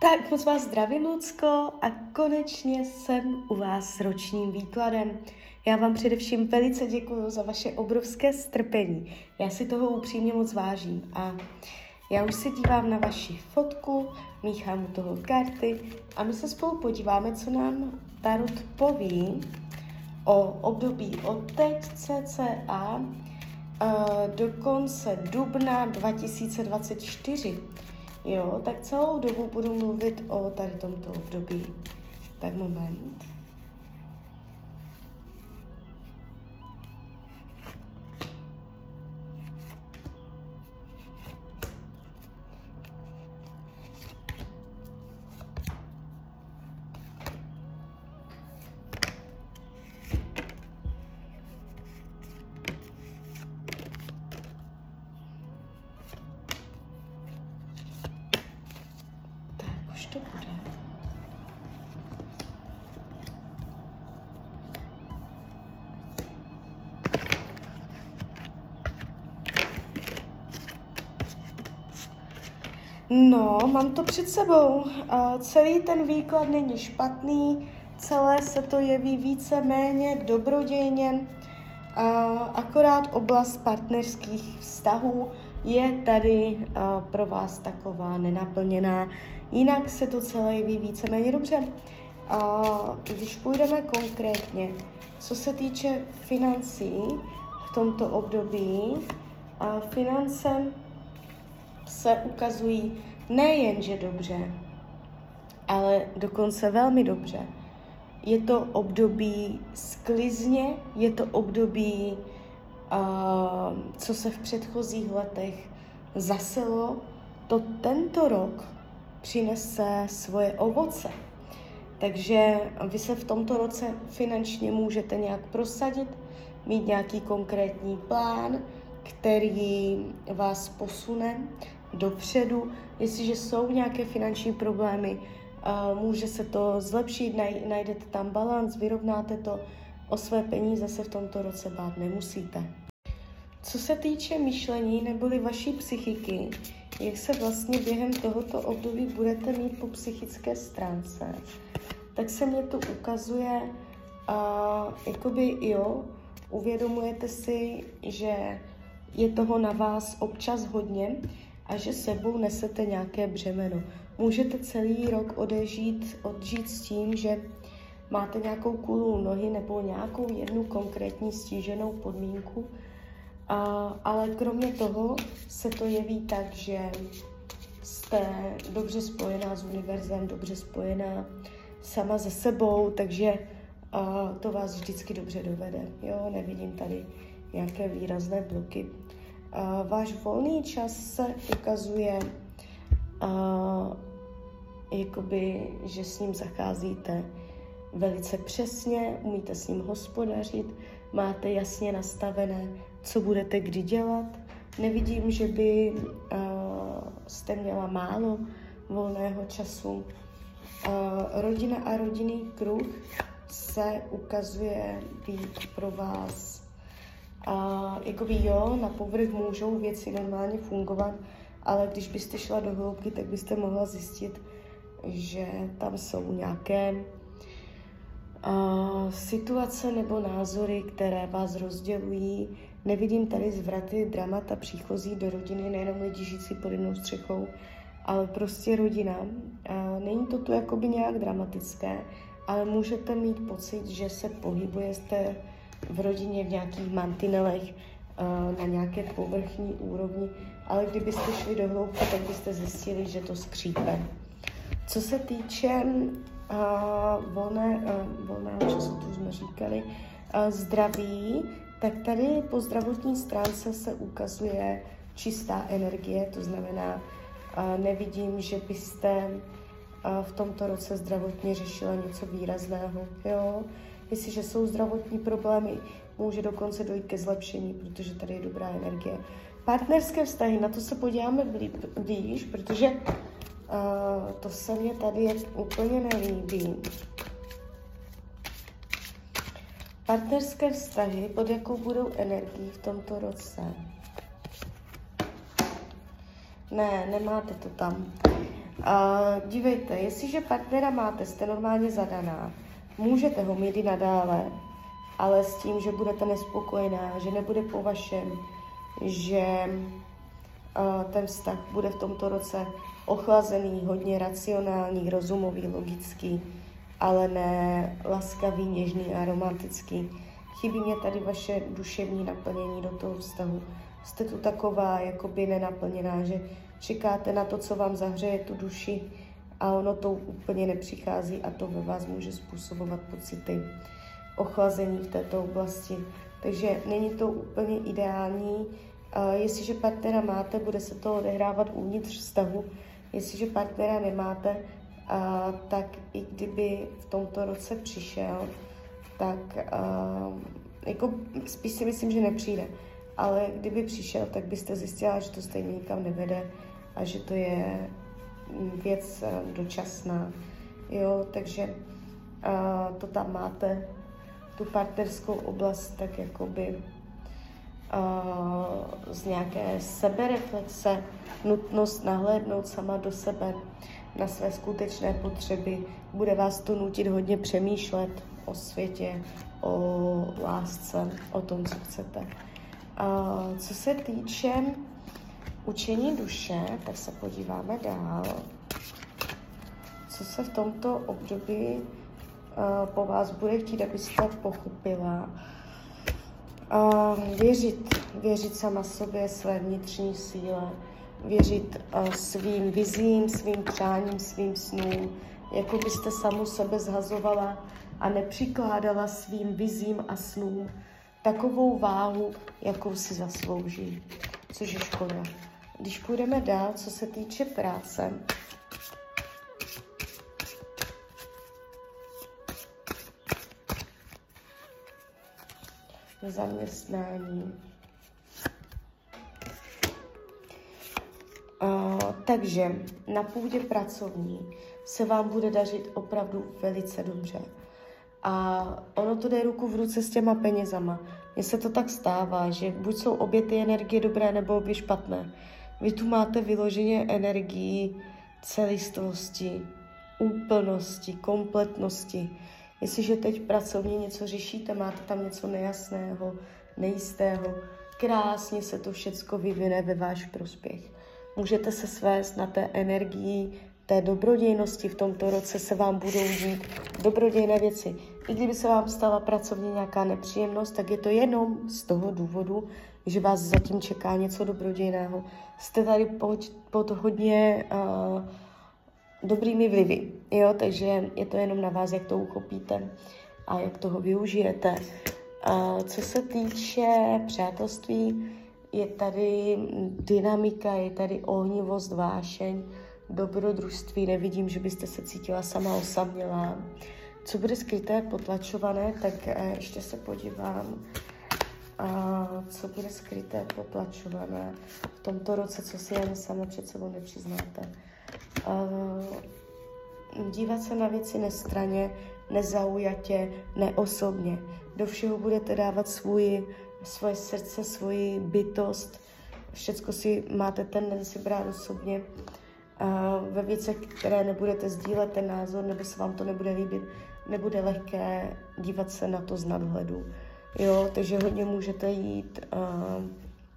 Tak moc vás zdravím, Lucko, a konečně jsem u vás s ročním výkladem. Já vám především velice děkuji za vaše obrovské strpení. Já si toho upřímně moc vážím a já už se dívám na vaši fotku, míchám u toho karty a my se spolu podíváme, co nám Tarot poví o období od teď cca uh, do konce dubna 2024. Jo, tak celou dobu budu mluvit o tady tomto období. Tak moment. To bude? No, mám to před sebou. Celý ten výklad není špatný, celé se to jeví více-méně dobrodějně, akorát oblast partnerských vztahů je tady pro vás taková nenaplněná. Jinak se to celé jeví víceméně dobře. Uh, když půjdeme konkrétně, co se týče financí v tomto období, uh, finance se ukazují nejenže dobře, ale dokonce velmi dobře. Je to období sklizně, je to období co se v předchozích letech zaselo, to tento rok přinese svoje ovoce. Takže vy se v tomto roce finančně můžete nějak prosadit, mít nějaký konkrétní plán, který vás posune dopředu. Jestliže jsou nějaké finanční problémy, může se to zlepšit, najdete tam balans, vyrovnáte to, O své peníze se v tomto roce bát nemusíte. Co se týče myšlení neboli vaší psychiky, jak se vlastně během tohoto období budete mít po psychické stránce, tak se mě to ukazuje, a jakoby jo, uvědomujete si, že je toho na vás občas hodně a že sebou nesete nějaké břemeno. Můžete celý rok odežít, odžít s tím, že máte nějakou kulu nohy nebo nějakou jednu konkrétní stíženou podmínku, ale kromě toho se to jeví tak, že jste dobře spojená s univerzem, dobře spojená sama ze sebou, takže a, to vás vždycky dobře dovede. Jo, nevidím tady nějaké výrazné bloky. A, váš volný čas se ukazuje, a, jakoby, že s ním zacházíte velice přesně, umíte s ním hospodařit, máte jasně nastavené, co budete kdy dělat. Nevidím, že by uh, jste měla málo volného času. Uh, rodina a rodinný kruh se ukazuje být pro vás a jakoby jo, na povrch můžou věci normálně fungovat, ale když byste šla do hloubky, tak byste mohla zjistit, že tam jsou nějaké uh, situace nebo názory, které vás rozdělují. Nevidím tady zvraty, dramata příchozí do rodiny, nejenom lidi žijící pod jednou střechou, ale prostě rodina. Uh, není to tu jakoby nějak dramatické, ale můžete mít pocit, že se pohybujete v rodině v nějakých mantinelech, uh, na nějaké povrchní úrovni, ale kdybyste šli do hloubky, tak byste zjistili, že to skřípe. Co se týče uh, volné, uh, volného času, to jsme říkali, uh, zdraví, tak tady po zdravotní stránce se ukazuje čistá energie, to znamená, nevidím, že byste v tomto roce zdravotně řešila něco výrazného. Jo? Jestliže jsou zdravotní problémy, může dokonce dojít ke zlepšení, protože tady je dobrá energie. Partnerské vztahy, na to se podíváme blíž, protože Uh, to se mě tady úplně nelíbí. Partnerské vztahy, pod jakou budou energii v tomto roce? Ne, nemáte to tam. Uh, dívejte, jestliže partnera máte, jste normálně zadaná, můžete ho mít i nadále, ale s tím, že budete nespokojená, že nebude po vašem, že uh, ten vztah bude v tomto roce ochlazený, hodně racionální, rozumový, logický, ale ne laskavý, něžný a romantický. Chybí mě tady vaše duševní naplnění do toho vztahu. Jste tu taková jakoby nenaplněná, že čekáte na to, co vám zahřeje tu duši a ono to úplně nepřichází a to ve vás může způsobovat pocity ochlazení v této oblasti. Takže není to úplně ideální. Jestliže partnera máte, bude se to odehrávat uvnitř vztahu. Jestliže partnera nemáte, uh, tak i kdyby v tomto roce přišel, tak uh, jako spíš si myslím, že nepřijde. Ale kdyby přišel, tak byste zjistila, že to stejně nikam nevede a že to je věc uh, dočasná. Jo, takže uh, to tam máte, tu partnerskou oblast, tak jakoby uh, z nějaké sebereflexe, nutnost nahlédnout sama do sebe, na své skutečné potřeby. Bude vás to nutit hodně přemýšlet o světě, o lásce, o tom, co chcete. A co se týče učení duše, tak se podíváme dál. Co se v tomto období uh, po vás bude chtít, abyste pochopila? Uh, věřit, věřit sama sobě, své vnitřní síle, věřit uh, svým vizím, svým přáním, svým snům, jako byste samu sebe zhazovala a nepřikládala svým vizím a snům takovou váhu, jakou si zaslouží, což je škoda. Když půjdeme dál, co se týče práce, zaměstnání, takže na půdě pracovní se vám bude dařit opravdu velice dobře. A ono to jde ruku v ruce s těma penězama. Mně se to tak stává, že buď jsou obě ty energie dobré, nebo obě špatné. Vy tu máte vyloženě energii celistvosti, úplnosti, kompletnosti. Jestliže teď pracovně něco řešíte, máte tam něco nejasného, nejistého, krásně se to všecko vyvine ve váš prospěch. Můžete se svést na té energii té dobrodějnosti v tomto roce se vám budou dít dobrodějné věci. I kdyby se vám stala pracovně nějaká nepříjemnost, tak je to jenom z toho důvodu, že vás zatím čeká něco dobrodějného. Jste tady pod, pod hodně uh, dobrými vlivy, jo? takže je to jenom na vás, jak to uchopíte a jak toho využijete. Uh, co se týče přátelství, je tady dynamika, je tady ohnivost, vášeň, dobrodružství, nevidím, že byste se cítila sama osamělá. Co bude skryté, potlačované, tak eh, ještě se podívám, a co bude skryté, potlačované v tomto roce, co si ani sama před sebou nepřiznáte. A dívat se na věci nestraně, nezaujatě, neosobně. Do všeho budete dávat svůj, svoje srdce, svoji bytost, všecko si máte tendenci brát osobně ve věcech, které nebudete sdílet ten názor, nebo se vám to nebude líbit, nebude lehké dívat se na to z nadhledu. Jo, takže hodně můžete jít uh,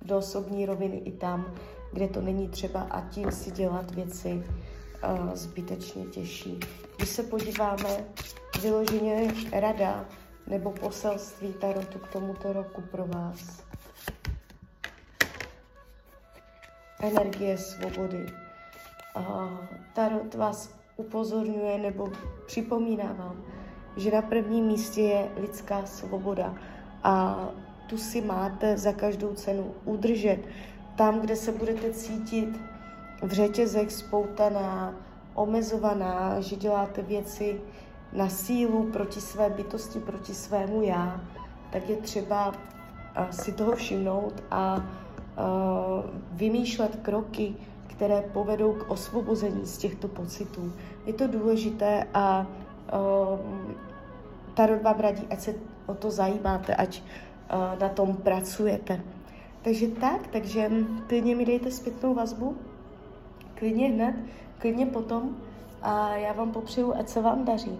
do osobní roviny i tam, kde to není třeba a tím si dělat věci uh, zbytečně těžší. Když se podíváme vyloženě rada nebo poselství Tarotu k tomuto roku pro vás. Energie svobody Tarot vás upozorňuje nebo připomíná vám, že na prvním místě je lidská svoboda a tu si máte za každou cenu udržet. Tam, kde se budete cítit v řetězech spoutaná, omezovaná, že děláte věci na sílu proti své bytosti, proti svému já, tak je třeba si toho všimnout a vymýšlet kroky, které povedou k osvobození z těchto pocitů. Je to důležité a um, Tarot vám radí, ať se o to zajímáte, ať na tom pracujete. Takže tak, takže klidně mi dejte zpětnou vazbu, klidně hned, klidně potom. A já vám popřeju, ať se vám daří,